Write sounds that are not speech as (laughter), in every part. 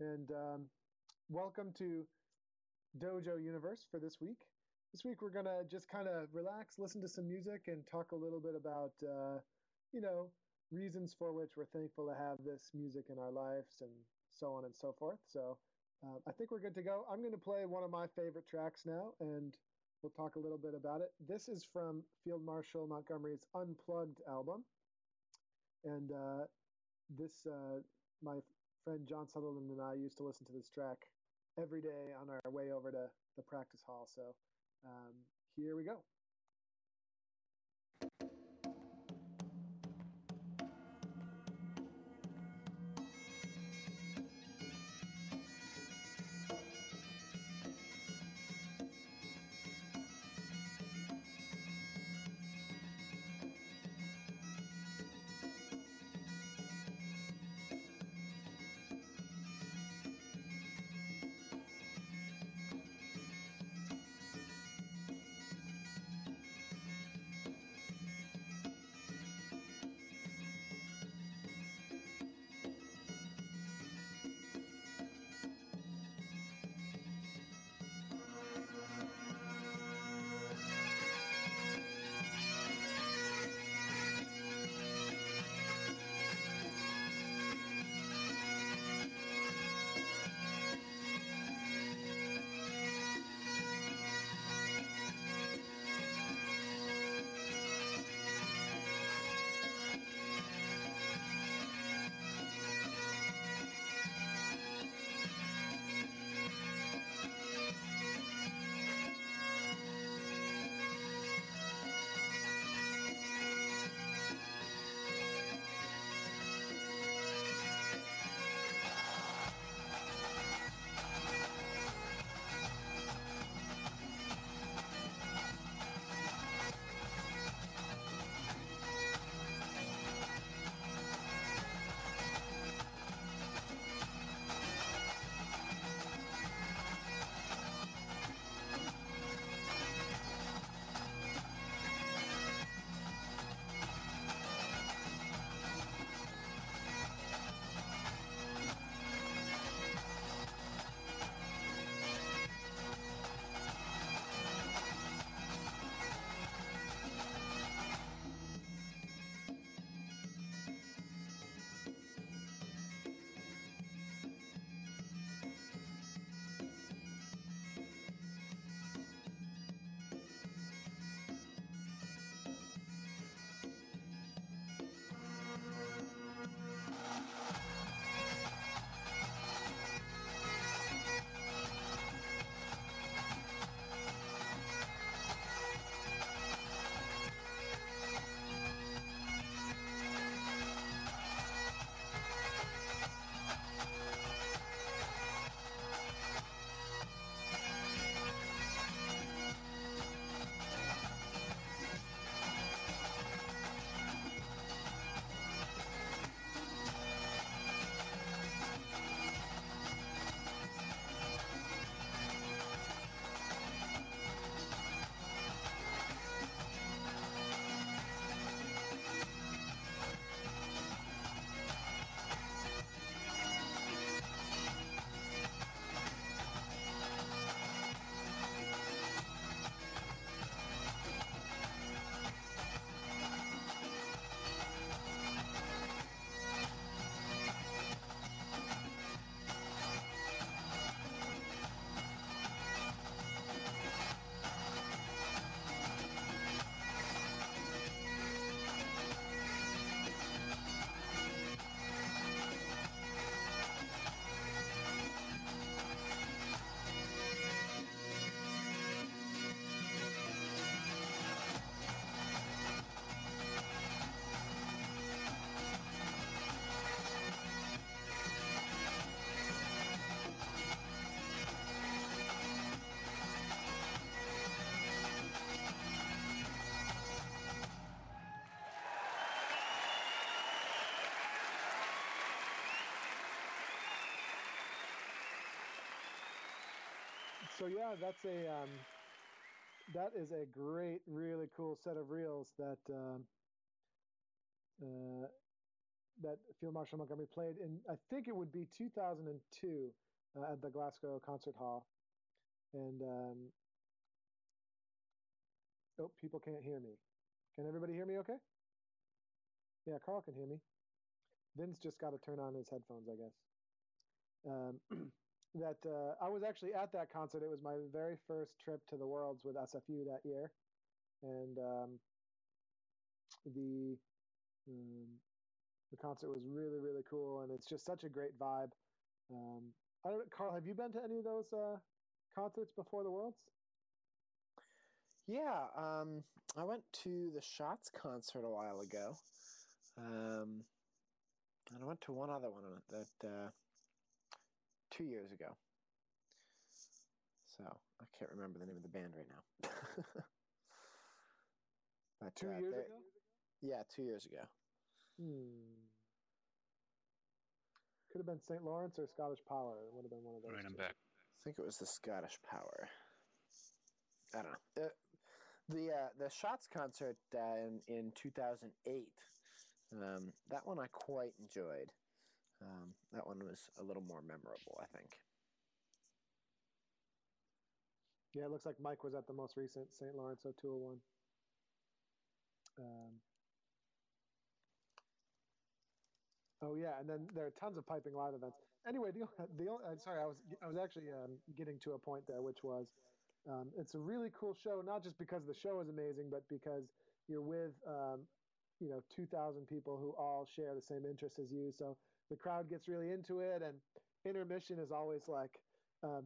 and um, welcome to Dojo Universe for this week. This week we're gonna just kind of relax, listen to some music, and talk a little bit about, uh, you know, reasons for which we're thankful to have this music in our lives, and so on and so forth. So uh, I think we're good to go. I'm going to play one of my favorite tracks now, and we'll talk a little bit about it. This is from Field Marshal Montgomery's Unplugged album, and uh, this uh, my friend John Sutherland and I used to listen to this track every day on our way over to the practice hall. So um, here we go. So yeah, that's a um, that is a great, really cool set of reels that uh, uh, that Field Marshal Montgomery played in. I think it would be 2002 uh, at the Glasgow Concert Hall, and um, oh, people can't hear me. Can everybody hear me? Okay. Yeah, Carl can hear me. Vince just got to turn on his headphones, I guess. Um, (clears throat) that uh, I was actually at that concert. It was my very first trip to the Worlds with SFU that year, and um, the um, the concert was really really cool, and it's just such a great vibe. Um, I don't, Carl, have you been to any of those uh, concerts before the Worlds? Yeah, um, I went to the Shotts concert a while ago. Um, and I went to one other one that uh, two years ago. So I can't remember the name of the band right now. (laughs) but, two uh, years ago. Yeah, two years ago. Hmm. Could have been St. Lawrence or Scottish Power. It would have been one of those. All right, I'm two. back. I think it was the Scottish Power. I don't know. Uh, the uh, the Shotts concert uh, in in 2008. Um, that one I quite enjoyed. Um, that one was a little more memorable, I think. Yeah, it looks like Mike was at the most recent St. Lawrence 0201. Um, oh yeah, and then there are tons of piping live events. Anyway, the, the uh, sorry, I was I was actually um, getting to a point there, which was um, it's a really cool show, not just because the show is amazing, but because you're with um, you know 2,000 people who all share the same interests as you. So the crowd gets really into it, and intermission is always like um,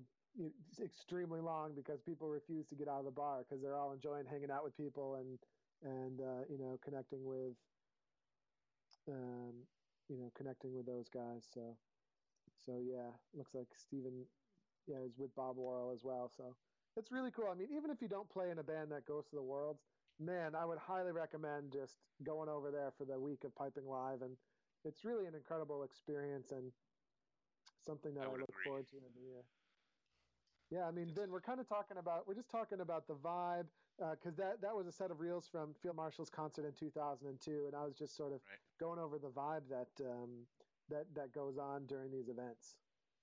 extremely long because people refuse to get out of the bar because they're all enjoying hanging out with people and and uh, you know connecting with um, you know connecting with those guys. So so yeah, looks like Stephen yeah is with Bob Worrall as well. So it's really cool. I mean, even if you don't play in a band that goes to the Worlds, man, I would highly recommend just going over there for the week of Piping Live, and it's really an incredible experience and something that I, I look agree. forward to every year. Yeah, I mean, Ben, we're kind of talking about we're just talking about the vibe because uh, that that was a set of reels from Field Marshall's concert in 2002, and I was just sort of right. going over the vibe that um, that that goes on during these events.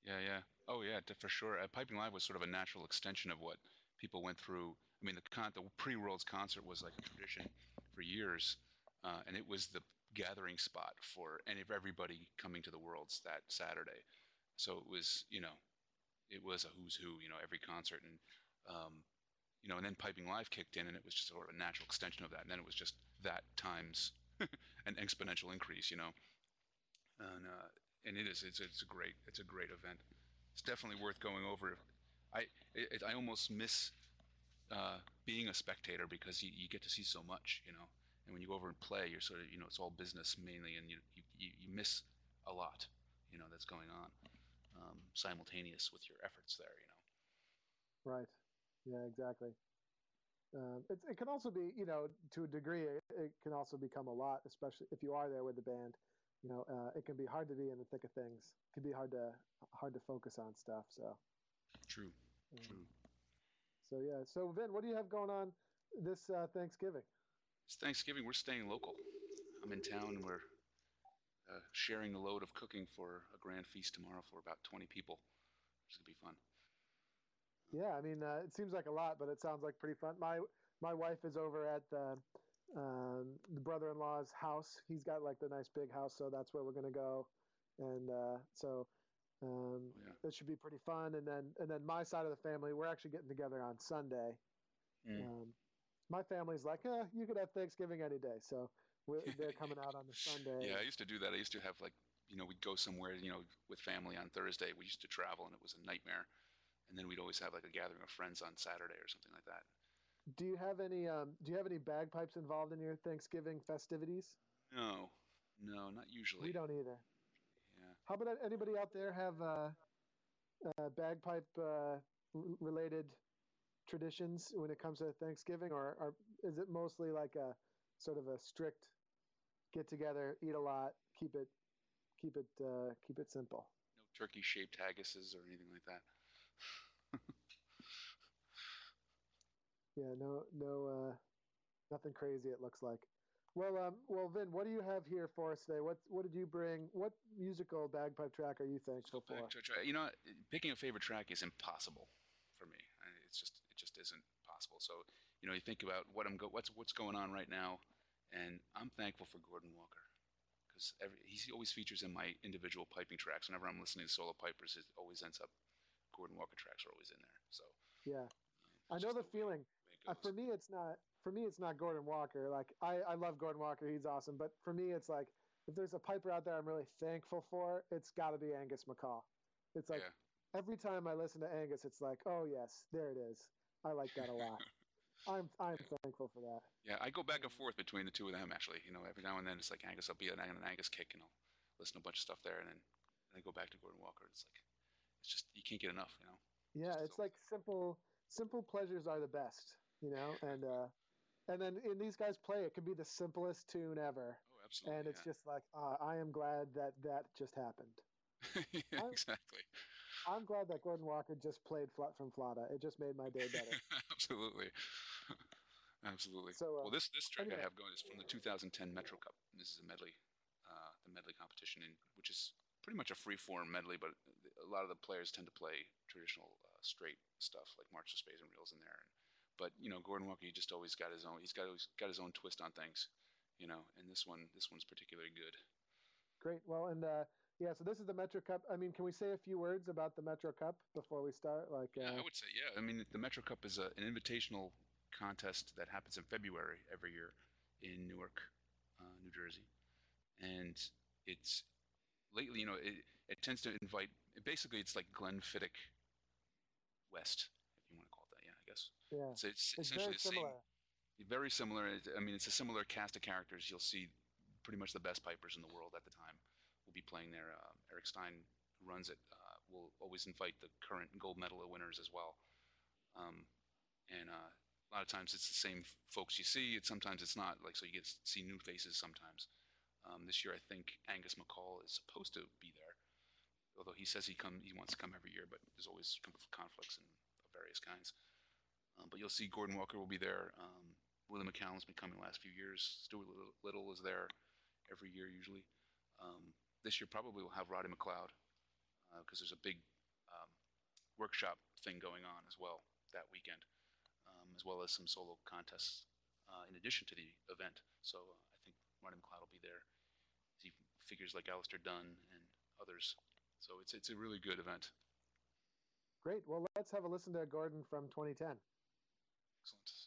Yeah, yeah. Oh, yeah, for sure. Uh, Piping Live was sort of a natural extension of what people went through. I mean, the con- the pre-Worlds concert was like a tradition for years, uh, and it was the gathering spot for any of everybody coming to the Worlds that Saturday. So it was, you know, it was a who's who, you know, every concert, and um, you know, and then Piping Live kicked in, and it was just sort of a natural extension of that. And then it was just that times (laughs) an exponential increase, you know. And uh, and it is it's it's a great it's a great event. It's definitely worth going over. I it, I almost miss uh, being a spectator because you, you get to see so much, you know. And when you go over and play, you're sort of you know it's all business mainly, and you you, you miss a lot, you know, that's going on um, simultaneous with your efforts there, you know. Right. Yeah. Exactly. Um, it, it can also be, you know, to a degree, it, it, can also become a lot, especially if you are there with the band you know, uh, it can be hard to be in the thick of things. It can be hard to hard to focus on stuff. So true, um, true. So yeah. So Vin, what do you have going on this uh, Thanksgiving? It's Thanksgiving. We're staying local. I'm in town. and We're uh, sharing the load of cooking for a grand feast tomorrow for about 20 people. It's gonna be fun. Yeah, I mean, uh, it seems like a lot, but it sounds like pretty fun. My my wife is over at the um, the brother-in-law's house. He's got like the nice big house, so that's where we're gonna go. And uh, so um, oh, yeah. that should be pretty fun. And then and then my side of the family, we're actually getting together on Sunday. Mm. Um, my family's like, eh, you could have Thanksgiving any day, so they're coming out on the (laughs) Sunday. Yeah, I used to do that. I used to have like, you know, we'd go somewhere, you know, with family on Thursday. We used to travel, and it was a nightmare. And then we'd always have like a gathering of friends on Saturday or something like that. Do you have any um, Do you have any bagpipes involved in your Thanksgiving festivities? No, no, not usually. We don't either. Yeah. How about anybody out there have uh, uh, bagpipe uh, related traditions when it comes to Thanksgiving, or, or is it mostly like a sort of a strict get together, eat a lot, keep it keep it uh, keep it simple? No turkey shaped haggises or anything like that. (laughs) Yeah, no, no, uh, nothing crazy. It looks like. Well, um, well, Vin, what do you have here for us today? What what did you bring? What musical bagpipe track are you thankful for? You know, picking a favorite track is impossible for me. It's just isn't possible. So you know, you think about what I'm go what's what's going on right now, and I'm thankful for Gordon Walker because he always features in my individual piping tracks. Whenever I'm listening to solo pipers, it always ends up Gordon Walker tracks are always in there. So Yeah, um, I know just the feeling. Uh, for me, it's not. For me, it's not Gordon Walker. Like I, I love Gordon Walker. He's awesome. But for me, it's like if there's a piper out there I'm really thankful for, it's got to be Angus MacColl. It's like yeah. every time I listen to Angus, it's like, oh yes, there it is. I like that a lot. I'm I'm thankful for that. Yeah, I go back and forth between the two of them actually. You know, every now and then it's like Angus, I'll be on an Angus kick and I'll listen to a bunch of stuff there, and then and then go back to Gordon Walker. It's like it's just you can't get enough. You know. Yeah, Just it's like simple simple pleasures are the best, you know. And uh, and then in these guys play, it could be the simplest tune ever, Oh, absolutely. and it's just like uh, I am glad that that just happened. (laughs) yeah, I- exactly. I'm glad that Gordon Walker just played Flett from Flotta. It just made my day (laughs) better. absolutely. (laughs) Absolutely. So, uh, well, this this track anyway. I have going is from the 2010 Metro Cup. This is a medley, uh, the medley competition, in, which is pretty much a free form medley, but a lot of the players tend to play traditional uh, straight stuff like March of Spades and Reels in there. And, but you know, Gordon Walker, he just always got his own. He's got always got his own twist on things, you know. And this one, this one's particularly good. Great. Well, and uh, yeah, so this is the Metro Cup. I mean, can we say a few words about the Metro Cup before we start? Like, Yeah, uh, I would say, yeah. I mean, the Metro Cup is a, an invitational contest that happens in February every year in Newark, uh, New Jersey, and it's lately, you know, it, it tends to invite. Basically, it's like Glenfiddich West, if you want to call it that. Yeah, I guess yeah, it's, it's it's essentially very the similar. same. Very similar. I mean, it's a similar cast of characters. You'll see pretty much the best pipers in the world at the time will be playing there. Uh, Eric Stein, runs it, uh, will always invite the current gold medal winners as well. Um, and uh, a lot of times it's the same folks you see. It sometimes it's not. Like so, you get to see new faces sometimes. Um, this year, I think Angus MacColl is supposed to be there, although he says he come he wants to come every year, but there's always conflicts and of various kinds. Um, but you'll see Gordon Walker will be there. Um, Willie McCallum's been coming the last few years. Stuart Liddell, Liddell is there every year usually. Um, this year probably we'll have Roddy MacLeod because there's a big um, workshop thing going on as well that weekend, um, as well as some solo contests uh, in addition to the event. So uh, I think Roddy MacLeod will be there. He figures like Alistair Dunn and others. So it's it's a really good event. Great. Well, let's have a listen to Gordon from 2010. Excellent.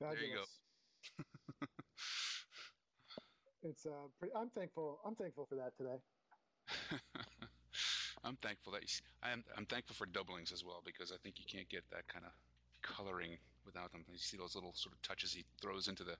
Yep, there you go. (laughs) It's uh, pretty, I'm thankful. I'm thankful for that today. (laughs) I'm thankful that you, s- I'm I'm thankful for doublings as well because I think you can't get that kind of coloring without them. You see those little sort of touches he throws into the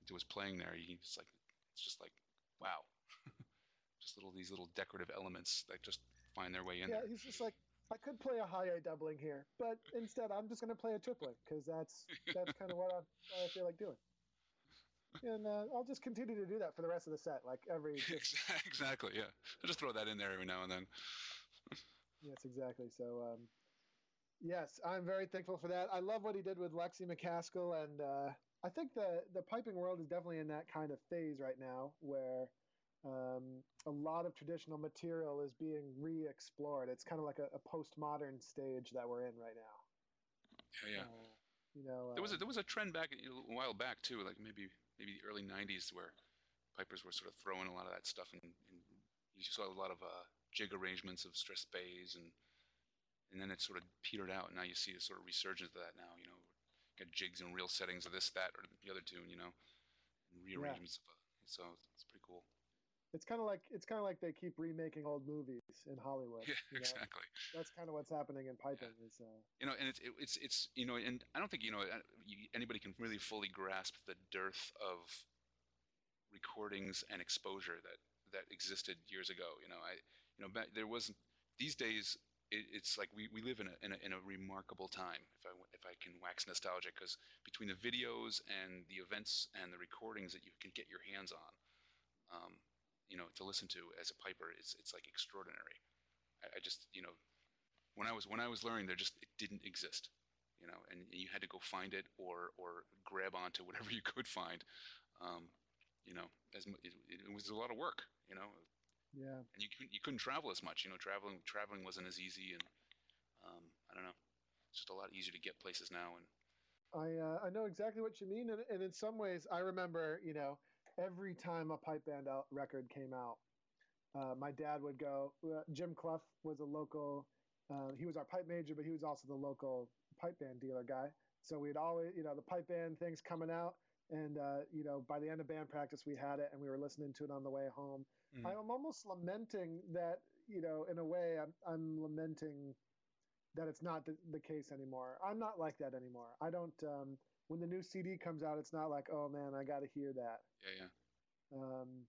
into his playing there. You just like it's just like wow, (laughs) just little these little decorative elements that just find their way in Yeah, there. he's just like, I could play a high A doubling here, but instead I'm just going to play a tripling because that's that's kind of what I, what I feel like doing. And uh, I'll just continue to do that for the rest of the set, like every. (laughs) Just, exactly. Yeah, I'll just throw that in there every now and then. yes, exactly. So, um, yes, I'm very thankful for that. I love what he did with Lexy MacAskill, and uh, I think the the piping world is definitely in that kind of phase right now where. Um, a lot of traditional material is being re-explored. It's kind of like a, a postmodern stage that we're in right now. Yeah, yeah. Uh, you know, There was a, um, there was a trend back a while back too, like maybe maybe the early '90s, where pipers were sort of throwing a lot of that stuff, and, and you saw a lot of uh, jig arrangements of strathspeys, and and then it sort of petered out. And now you see a sort of resurgence of that now. You know, got jigs and reel settings of this, that, or the other tune. You know, and rearrangements of. Uh, so it's pretty cool. It's kind of like it's kind of like they keep remaking old movies in Hollywood. Yeah, you know? exactly. That's kind of what's happening in piping. Is uh, you know and it's it, it's it's you know and i don't think you know uh, anybody can really fully grasp the dearth of recordings and exposure that that existed years ago you know i you know back, there wasn't these days it, it's like we, we live in a, in a in a remarkable time if i if i can wax nostalgic because between the videos and the events and the recordings that you can get your hands on um, you know to listen to as a piper it's it's like extraordinary. I, I just you know when I was when I was learning, there just it didn't exist, you know, and you had to go find it or or grab onto whatever (laughs) you could find, um, you know, as it, it was a lot of work, you know, yeah, and you couldn't you couldn't travel as much, you know, traveling traveling wasn't as easy, and um, I don't know, it's just a lot easier to get places now, and I uh, I know exactly what you mean, and, and in some ways, I remember you know every time a pipe band out record came out, uh, my dad would go. Uh, Jim Clough was a local. Uh, he was our pipe major, but he was also the local pipe band dealer guy. So we'd always, you know, the pipe band things coming out, and uh, you know, by the end of band practice, we had it, and we were listening to it on the way home. Mhm. I'm almost lamenting that, you know, in a way, I'm I'm lamenting that it's not the, the case anymore. I'm not like that anymore. I don't. Um, when the new CD comes out, it's not like, oh man, I got to hear that. yeah, yeah. Um,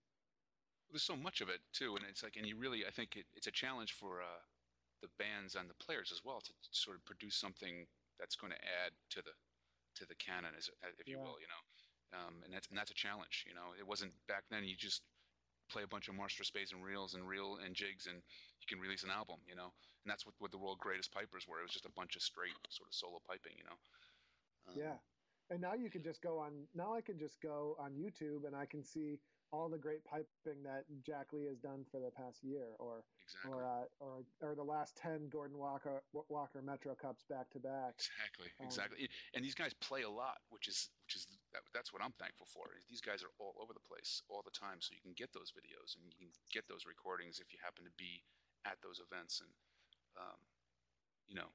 There's so much of it too, and it's like, and you really, I think it, it's a challenge for uh, the bands and the players as well to sort of produce something that's going to add to the to the canon, as if you Yeah. will, you know. Um, and that's and that's a challenge, you know. It wasn't back then. You just play a bunch of master space and reels and reel and jigs, and you can release an album, you know. And that's what, what the world greatest pipers were. It was just a bunch of straight sort of solo piping, you know. Um, yeah. And now you can just go on. Now I can just go on YouTube and I can see all the great piping that Jack Lee has done for the past year, or Exactly. or uh, or or the last ten Gordon Walker Walker Metro Cups back to back. Exactly, Um, exactly. And these guys play a lot, which is which is that, that's what I'm thankful for. These guys are all over the place all the time, so you can get those videos and you can get those recordings if you happen to be at those events. And um, you know,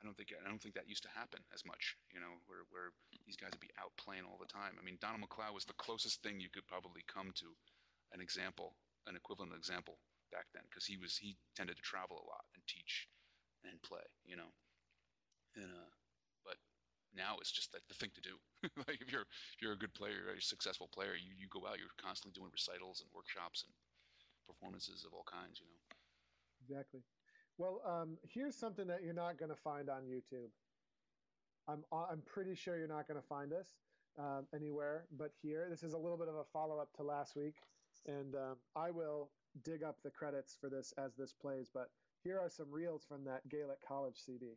I don't think I don't think that used to happen as much. You know, where where these guys would be out playing all the time. I mean, Donald MacLeod was the closest thing you could probably come to an example, an equivalent example back then, because he was he tended to travel a lot and teach and play. You know, and uh, but now it's just like the thing to do. (laughs) like if you're if you're a good player, you're a successful player, you, you go out, you're constantly doing recitals and workshops and performances of all kinds. You know. Exactly. Well, um, here's something that you're not going to find on YouTube. I'm I'm pretty sure you're not going to find this um, anywhere but here. This is a little bit of a follow up to last week, and um, I will dig up the credits for this as this plays. But here are some reels from that Gaelic College CD.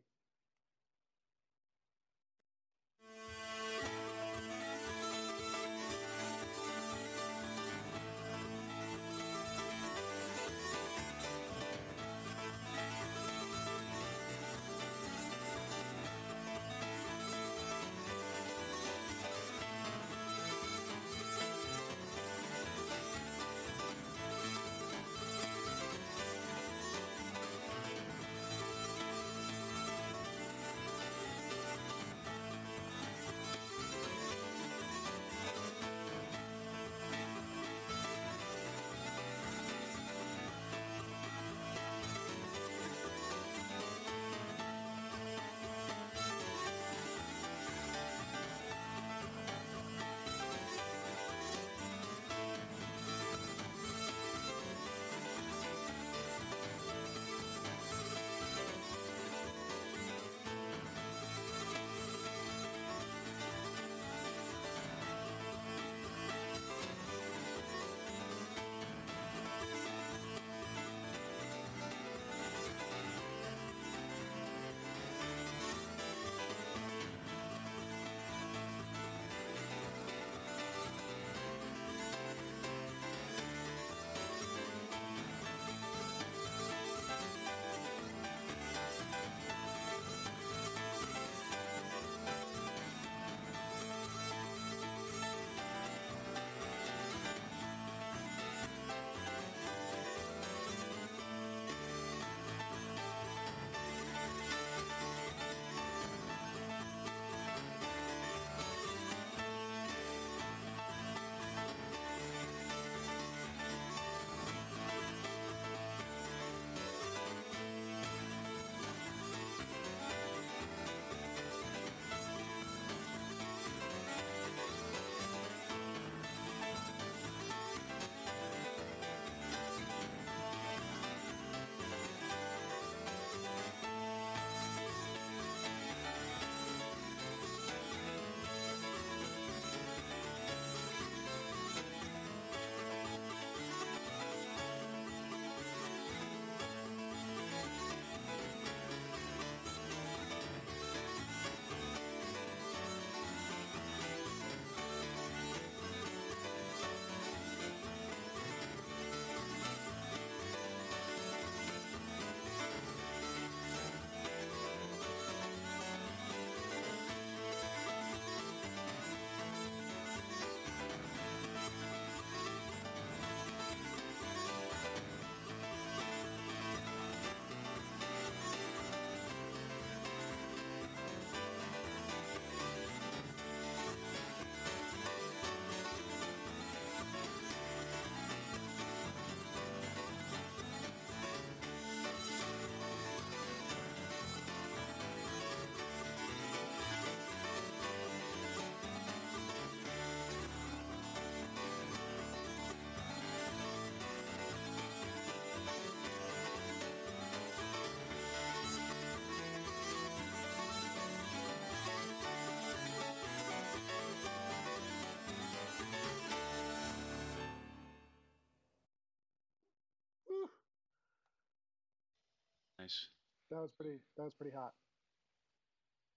That was pretty. That was pretty hot.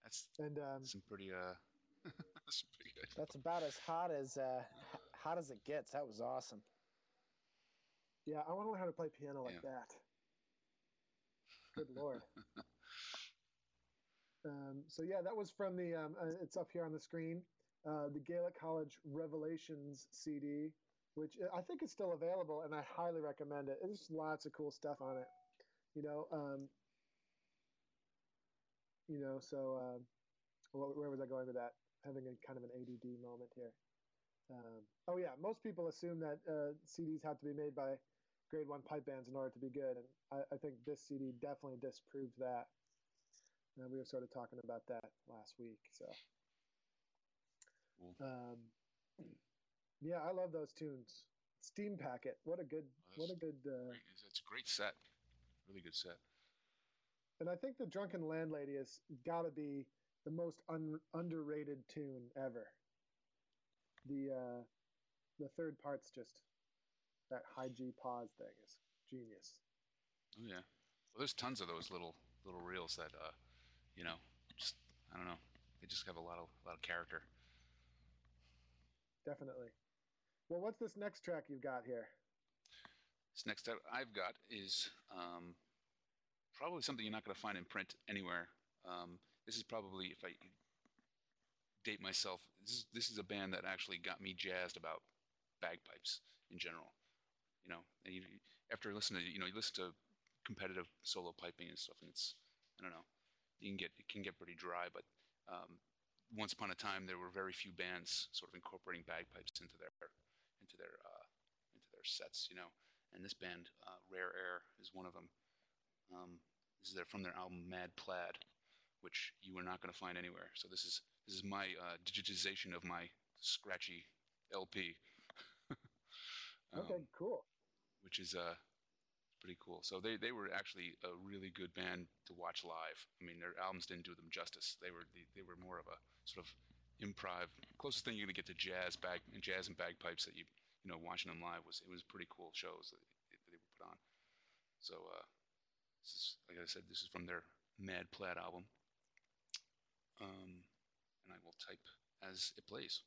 That's And um, some pretty uh, (laughs) that's pretty good. That's about as hot as uh, hot as it gets. That was awesome. yeah, I want to learn how to play piano like Yeah. that. Good lord. (laughs) um, so yeah, that was from the. Um, uh, it's up here on the screen. Uh, the Gaelic College Revelations CD, which I think is still available, and I highly recommend it. There's lots of cool stuff on it. You know, um, you know. So, um, where was I going with that? Having a kind of an ADD moment here. Um, oh yeah, most people assume that uh, CDs have to be made by grade one pipe bands in order to be good, and I, I think this CD definitely disproved that. Uh, we were sort of talking about that last week, so. Cool. Um, yeah, I love those tunes. Steam Packet, what a good, Oh, what a good, uh, Great. A great set. Really good set. And I think the Drunken Landlady has got to be the most un- underrated tune ever. The uh, the third part's just that high G pause thing is genius. Oh yeah. Well, there's tons of those little little reels that uh, you know, just I don't know. They just have a lot of a lot of character. Definitely. Well, what's this next track you've got here? This next I've got is um, probably something you're not going to find in print anywhere. Um, this is probably, if I date myself, this is, this is a band that actually got me jazzed about bagpipes in general. You know, and you, after listening to, you know, you listen to competitive solo piping and stuff, and it's, I don't know, you can get, it can get pretty dry, but um, once upon a time there were very few bands sort of incorporating bagpipes into their, into their, uh, into their sets, you know and this band, uh, Rare Air, is one of them. Um, this is their, from their album Mad Plaid, which you are not going to find anywhere. So this is this is my uh, digitization of my scratchy LP, (laughs) um, Okay, cool. which is uh, pretty cool. So they, they were actually a really good band to watch live. I mean, their albums didn't do them justice. They were they, they were more of a sort of improv, closest thing you're going to get to jazz bag and jazz and bagpipes that you you know watching them live was it was pretty cool shows that, that they would put on. So uh, this is like I said, this is from their Mad Plaid album. Um, and I will type as it plays.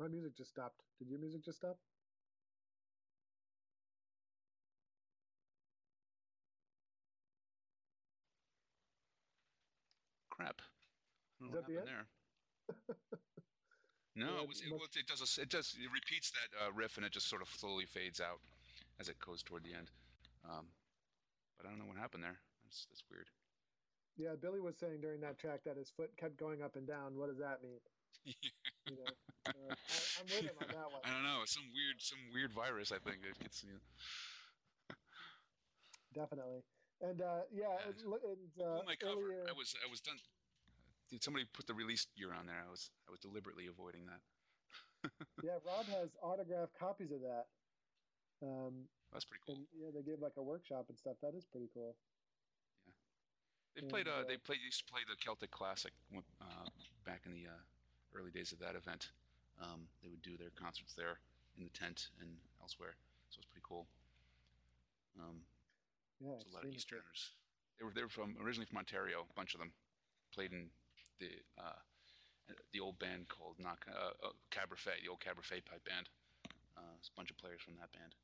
My music just stopped. Did your music just stop? Crap. Is that the happened there. (laughs) No, Yeah, it, was, it, must- it does. A, it does. It repeats that uh, riff, and it just sort of slowly fades out as it goes toward the end. Um, but I don't know what happened there. That's that's weird. Yeah, Billy was saying during that track that his foot kept going up and down. What does that mean? You know, uh, I, I'm with him on that one. I don't know. Some weird, some weird virus. I think it gets. You know, Definitely. And uh, yeah, and, and uh, my cover. earlier, I was. I was done. Did somebody put the release year on there? I was. I was deliberately avoiding that. (laughs) yeah, Rob has autographed copies of that. Um, That's pretty cool. and yeah, they gave like a workshop and stuff. That is pretty cool. Yeah, they played. and, Uh, uh, they played. Used to play the Celtic Classic uh, back in the uh, early days of that event. Um, they would do their concerts there in the tent and elsewhere. So it's pretty cool. Um, Yeah, There's a lot of. Easterners. They were they were from originally from Ontario. A bunch of them played in the uh, the old band called Knock uh, uh, the old Caberfeidh pipe band. Uh, a bunch of players from that band.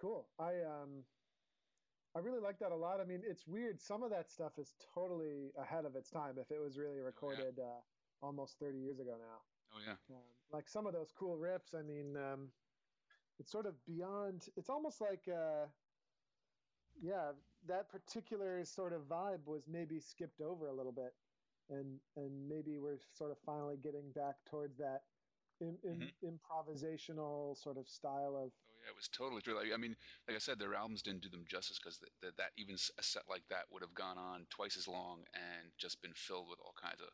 Cool. I um, I really like that a lot. I mean, it's weird. Some of that stuff is totally ahead of its time. If it was really recorded uh, almost 30 years ago now. Oh yeah, Um, like some of those cool riffs. I mean, um, it's sort of beyond. It's almost like, uh, yeah, that particular sort of vibe was maybe skipped over a little bit, and and maybe we're sort of finally getting back towards that in, in, mm-hmm. improvisational sort of style of. oh yeah, it was totally true. Like, I mean, like I said, their albums didn't do them justice because th- th- that even a set like that would have gone on twice as long and just been filled with all kinds of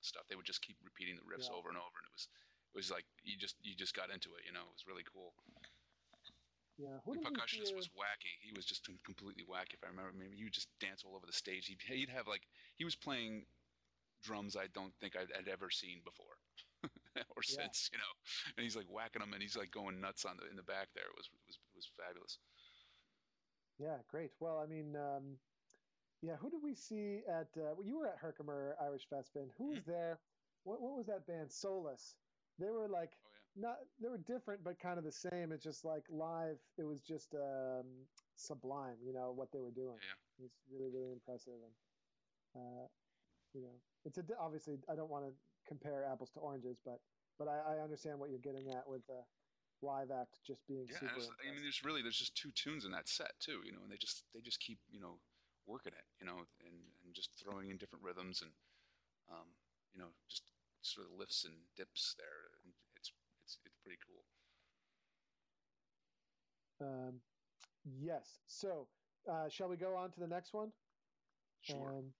stuff. They would just keep repeating the riffs Yeah. over and over, and it was it was like you just you just got into it. You know, it was really cool. Yeah, who The percussionist was wacky. He was just completely wacky. If I remember, maybe he would just dance all over the stage. He'd, he'd have like he was playing drums I don't think I'd, I'd ever seen before (laughs) or Yeah. since. You know, and he's like whacking them, and he's like going nuts on the in the back there. It was was was fabulous. Yeah, great. Well, I mean, um, yeah, who did we see at? Uh, well, you were at Herkimer Irish Fest, Finn. Who was there? What what was that band? Solus. They were like Oh yeah. not. They were different, but kind of the same. It's just like live. It was just um, sublime. You know what they were doing. Yeah. It was really really impressive, and uh, you know, it's a obviously. I don't want to compare apples to oranges, but but I, I understand what you're getting at with the live act just being Yeah, super. I mean, there's really there's just two tunes in that set too, you know, and they just they just keep you know working it, you know, and, and just throwing in different rhythms and um, you know just sort of lifts and dips there. And it's it's it's pretty cool. Um, yes. So, uh, shall we go on to the next one? Sure. Um,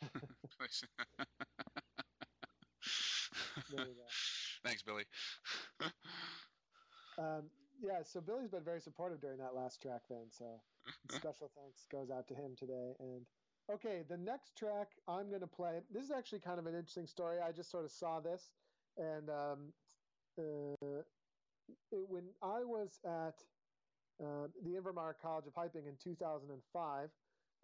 there we go. (laughs) Thanks, Billy. (laughs) Um, yeah. So Billy's been very supportive during that last track, then. So (laughs) special thanks goes out to him today. And okay, the next track I'm going to play. This is actually kind of an interesting story. I just sort of saw this, and um, uh, it, when I was at uh, the Invermark College of Piping in 2005,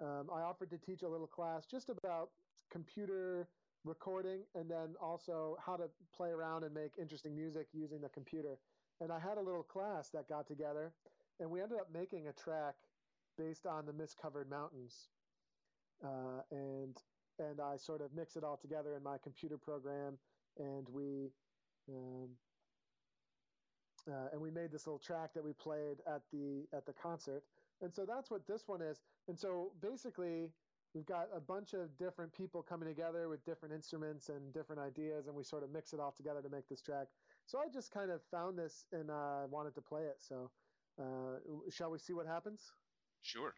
um, I offered to teach a little class just about computer recording and then also how to play around and make interesting music using the computer. And I had a little class that got together, and we ended up making a track based on the mist covered mountains. Uh, and and I sort of mix it all together in my computer program, and we um, uh, and we made this little track that we played at the at the concert. And so that's what this one is. And so basically, we've got a bunch of different people coming together with different instruments and different ideas, and we sort of mix it all together to make this track. So I just kind of found this and uh, wanted to play it. So uh, shall we see what happens? Sure.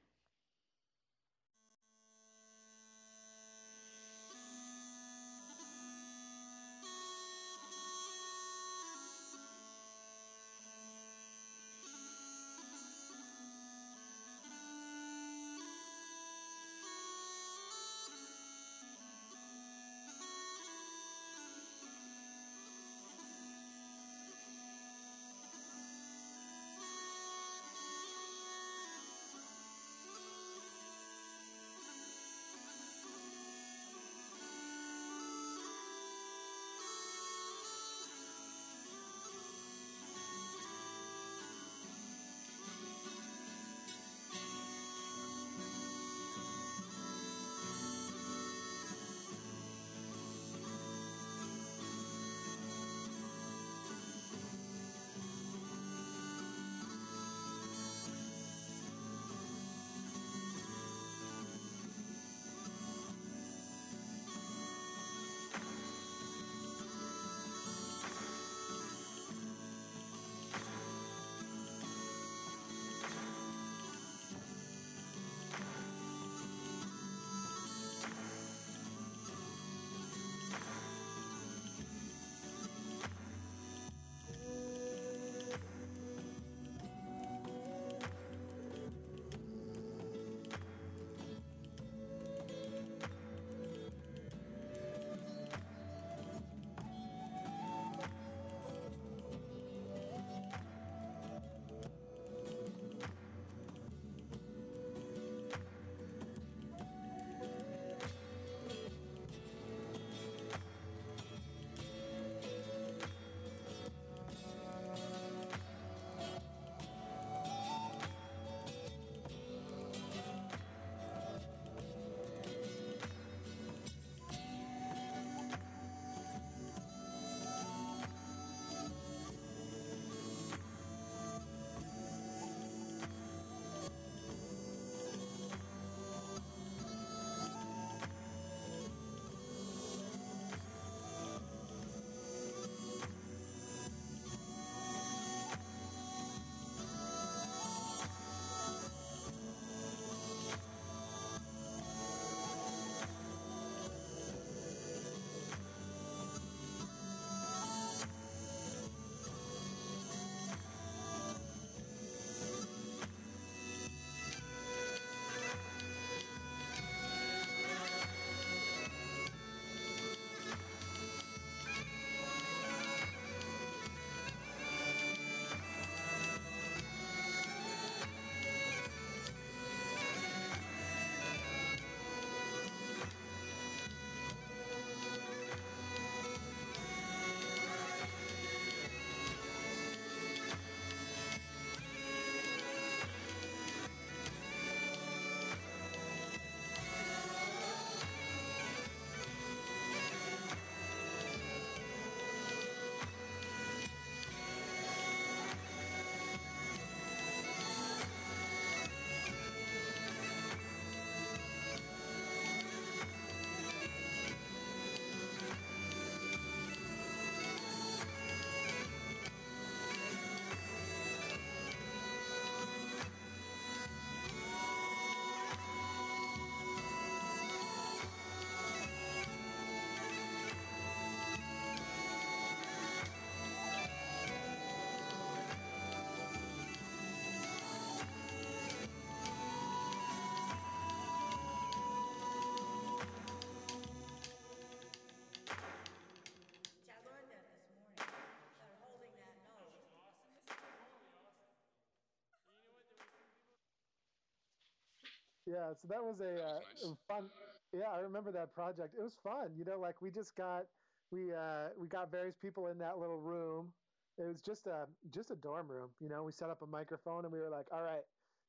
Yeah, so that was a, That uh, nice. fun. Yeah, I remember that project. It was fun. You know, like we just got we uh, we got various people in that little room. It was just a just a dorm room. You know, we set up a microphone and we were like, all right,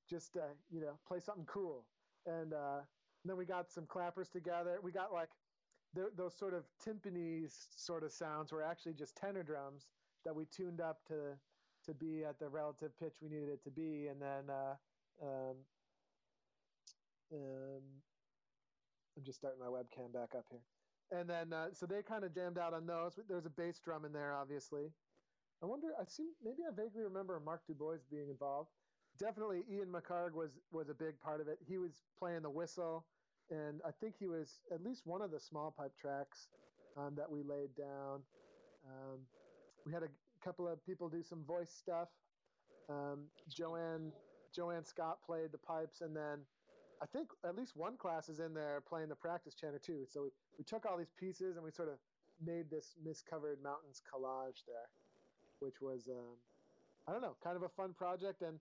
just uh, you know, play something cool. And, uh, and then we got some clappers together. We got like th- those sort of timpani sort of sounds were actually just tenor drums that we tuned up to to be at the relative pitch we needed it to be, and then. Uh, um, um, I'm just starting my webcam back up here. And then, uh, so they kind of jammed out on those. There's a bass drum in there, obviously. I wonder, I seem, maybe I vaguely remember Mark Dubois being involved. Definitely Ian McCarg was, was a big part of it. He was playing the whistle, and I think he was at least one of the small pipe tracks um, that we laid down. Um, we had a couple of people do some voice stuff. Um, Joanne, Joanne Scott played the pipes, and then I think at least one class is in there playing the practice chanter too. So we, we took all these pieces and we sort of made this mist-covered mountains collage there, which was um, I don't know, kind of a fun project, and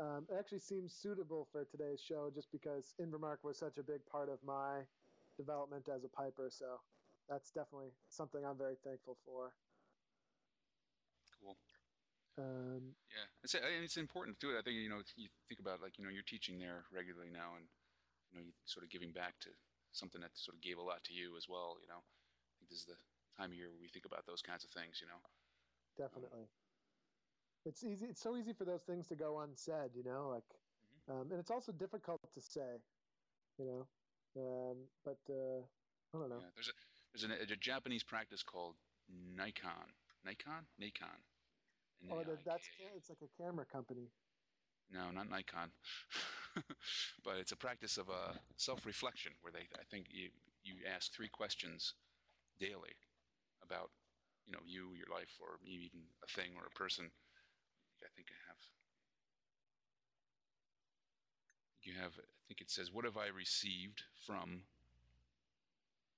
um, it actually seems suitable for today's show just because Invermark was such a big part of my development as a piper. So that's definitely something I'm very thankful for. Cool. Um, Yeah, it's and it's important to do it. I think you know you think about like you know you're teaching there regularly now, and you know sort of giving back to something that sort of gave a lot to you as well. You know, I think this is the time of year where we think about those kinds of things. You know, definitely. It's easy. It's so easy for those things to go unsaid, you know. Like, um, and it's also difficult to say, you know. Um, but uh, I don't know. yeah. There's a there's an, a Japanese practice called Naikan, Naikan, Naikan. Oh, that's it's like a camera company. No, not Nikon. (laughs) but it's a practice of uh, self-reflection where they, I think, you, you ask three questions daily about, you know, you, your life, or even a thing or a person. I think I have. You have. I think it says, "What have I received from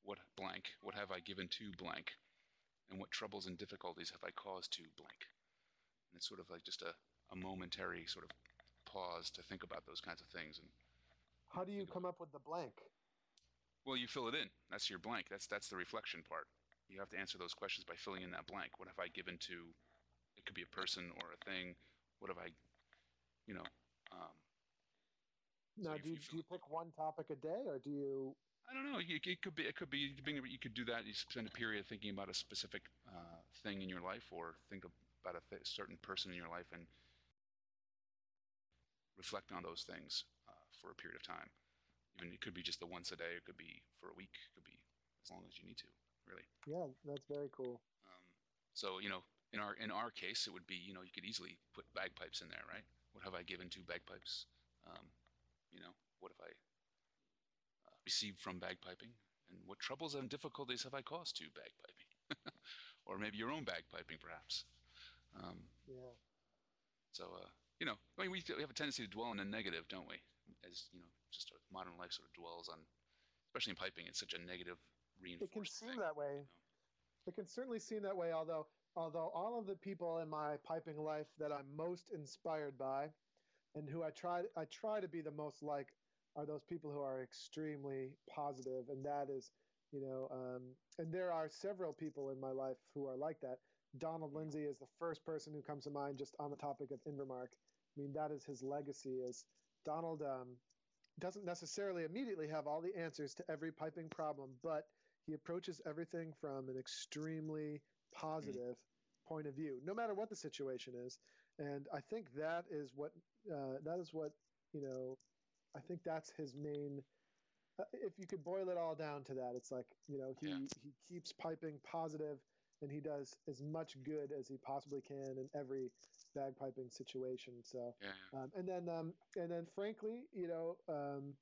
what blank? What have I given to blank? And what troubles and difficulties have I caused to blank?" And it's sort of like just a, a momentary sort of pause to think about those kinds of things. And How do you come up with the blank? well, you fill it in. That's your blank. That's that's the reflection part. You have to answer those questions by filling in that blank. What have I given to? It could be a person or a thing. What have I, you know? Um, Now, if do you, you do you pick one topic a day, or do you? I don't know. You, it could be. It could be. You could, bring, you could do that. You spend a period thinking about a specific uh, thing in your life, or think about a th- certain person in your life, and reflect on those things uh, for a period of time. Even it could be just the once a day. It could be for a week. It could be as long as you need to. Really. Yeah, that's very cool. Um, so you know, in our in our case, it would be you know you could easily put bagpipes in there, right? What have I given to bagpipes? Um, you know, what have I uh, received from bagpiping, and what troubles and difficulties have I caused to bagpiping, (laughs) or maybe your own bagpiping, perhaps. Um, Yeah. so uh, you know, I mean, we, we have a tendency to dwell on the negative, don't we? As you know, just modern life sort of dwells on, especially in piping, it's such a negative reinforcement. It can seem thing, that way. you know? It can certainly seem that way. Although, although all of the people in my piping life that I'm most inspired by, and who I try, I try to be the most like, are those people who are extremely positive, and that is, you know, um, and there are several people in my life who are like that. Donald Lindsay is the first person who comes to mind just on the topic of Invermark. I mean, that is his legacy. Is Donald um, doesn't necessarily immediately have all the answers to every piping problem, but he approaches everything from an extremely positive point of view, no matter what the situation is. And I think that is what uh, that is what you know. I think that's his main. Uh, if you could boil it all down to that, it's like you know he Yeah. he keeps piping positive, and he does as much good as he possibly can in every bagpiping situation. So Yeah, um, and then, um, and then, frankly, you know, um,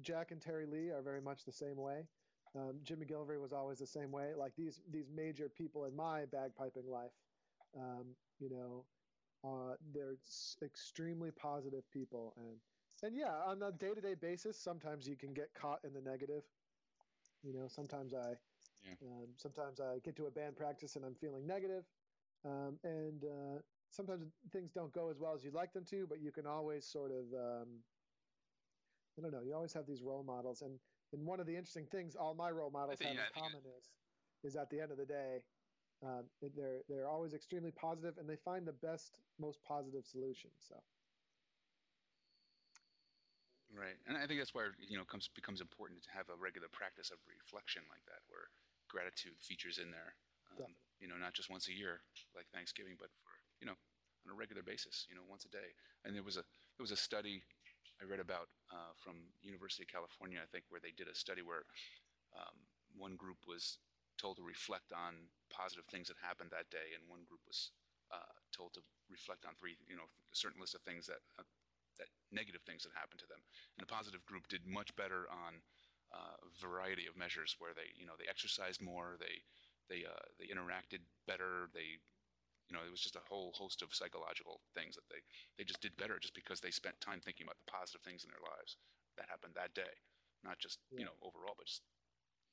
Jack and Terry Lee are very much the same way. Um, Jim McGillivray was always the same way. Like these these major people in my bagpiping life, um, you know, uh, they're s- extremely positive people, and and yeah, on a day to day basis, sometimes you can get caught in the negative. You know, sometimes I, Yeah. um, sometimes I get to a band practice and I'm feeling negative, um, and uh, sometimes things don't go as well as you'd like them to, but you can always sort of um, I don't know. You always have these role models, and and one of the interesting things all my role models think- have yeah, in common is is at the end of the day, um, they're they're always extremely positive, and they find the best, most positive solution. So Right, and I think that's why you know it comes becomes important to have a regular practice of reflection like that, where gratitude features in there. Um, you know, not just once a year like Thanksgiving, but for you know on a regular basis. You know, once a day. And there was a there was a study I read about uh, from University of California, I think, where they did a study where um, one group was told to reflect on positive things that happened that day, and one group was uh, told to reflect on three, you know, a certain list of things that uh, that negative things that happened to them. And the positive group did much better on uh, a variety of measures, where they, you know, they exercised more, they they uh, they interacted better, they you know, it was just a whole host of psychological things that they, they just did better just because they spent time thinking about the positive things in their lives that happened that day, not just Yeah. you know overall, but just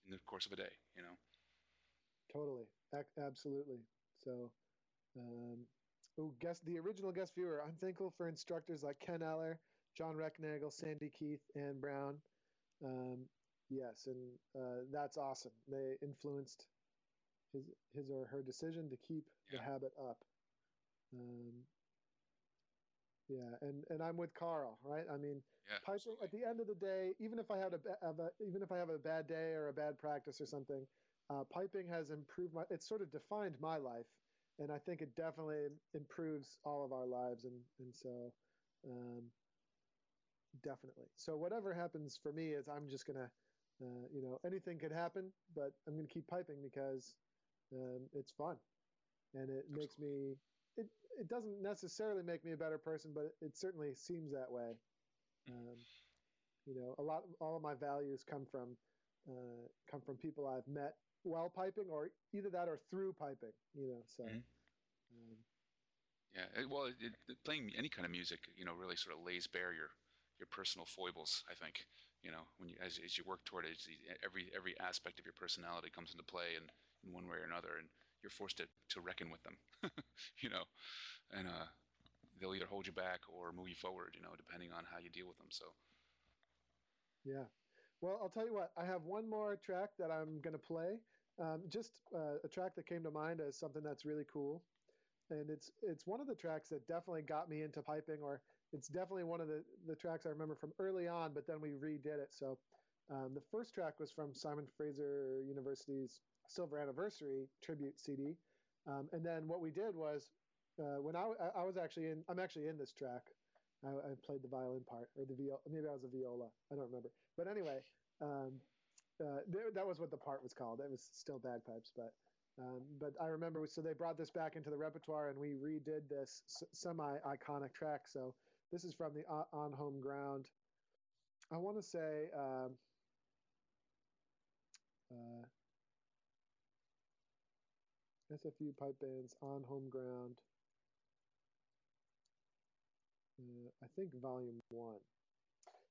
in the course of a day. You know. totally, Ac- absolutely. So, um, oh, guest the original guest viewer. I'm thankful for instructors like Ken Eller, John Recknagel, Sandy Keith, and Brown. Um, yes, and uh, that's awesome. They influenced his his or her decision to keep the habit up. Um, yeah, and and I'm with Carl, right? I mean, Yeah. piping at the end of the day, even if I had a, have a even if I have a bad day or a bad practice or something, uh, piping has improved my. It's sort of defined my life, and I think it definitely improves all of our lives, and and so, um, definitely. So whatever happens for me is I'm just gonna, uh, you know, anything could happen, but I'm gonna keep piping because um, it's fun, and it makes me. It it doesn't necessarily make me a better person, but it certainly seems that way. Um, you know, a lot, all of my values come from uh, come from people I've met while piping, or either that or through piping. You know, so Mhm. um, Yeah, well, it, it, playing any kind of music, you know, really sort of lays bare your your personal foibles. I think, you know, when you as, as you work toward it, every every aspect of your personality comes into play in, in one way or another, and you're forced to, to reckon with them, (laughs) you know, and uh, they'll either hold you back or move you forward, you know, depending on how you deal with them. So, yeah. Well, I'll tell you what. I have one more track that I'm going to play. Um, just uh, a track that came to mind as something that's really cool, and it's it's one of the tracks that definitely got me into piping, or it's definitely one of the the tracks I remember from early on. But then we redid it. So um, the first track was from Simon Fraser University's Silver Anniversary tribute CD, um, and then what we did was uh, when I, I was actually in I'm actually in this track. I, I played the violin part or the viola. Maybe I was a viola. I don't remember. But anyway, um, uh, there, that was what the part was called. It was still bagpipes, but um, but I remember. So they brought this back into the repertoire, and we redid this s- semi-iconic track. So this is from the O- On Home Ground. I want to say. Um, uh, SFU pipe bands on home ground. Uh, I think volume one.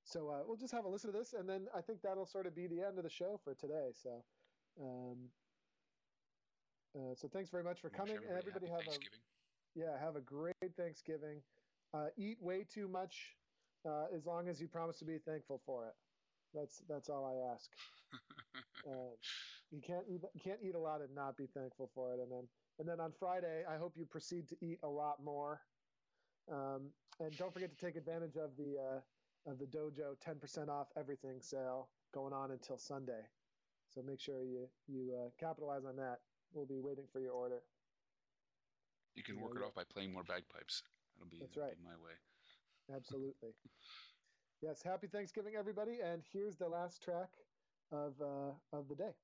So uh, we'll just have a listen to this, and then I think that'll sort of be the end of the show for today. So, um, uh, so thanks very much for coming, and everybody have a yeah have a great Thanksgiving. Uh, eat way too much, uh, as long as you promise to be thankful for it. That's that's all I ask. (laughs) You can't eat, you can't eat a lot and not be thankful for it, and then and then on Friday, I hope you proceed to eat a lot more. Um, and don't forget to take advantage of the uh, of the dojo 10% off everything sale going on until Sunday. So make sure you you uh, capitalize on that. We'll be waiting for your order. you can Yeah, work it yeah. off by playing more bagpipes. That'll be, That's that'll right. be my way. Absolutely. (laughs) yes, happy Thanksgiving, everybody! And here's the last track of uh, of the day.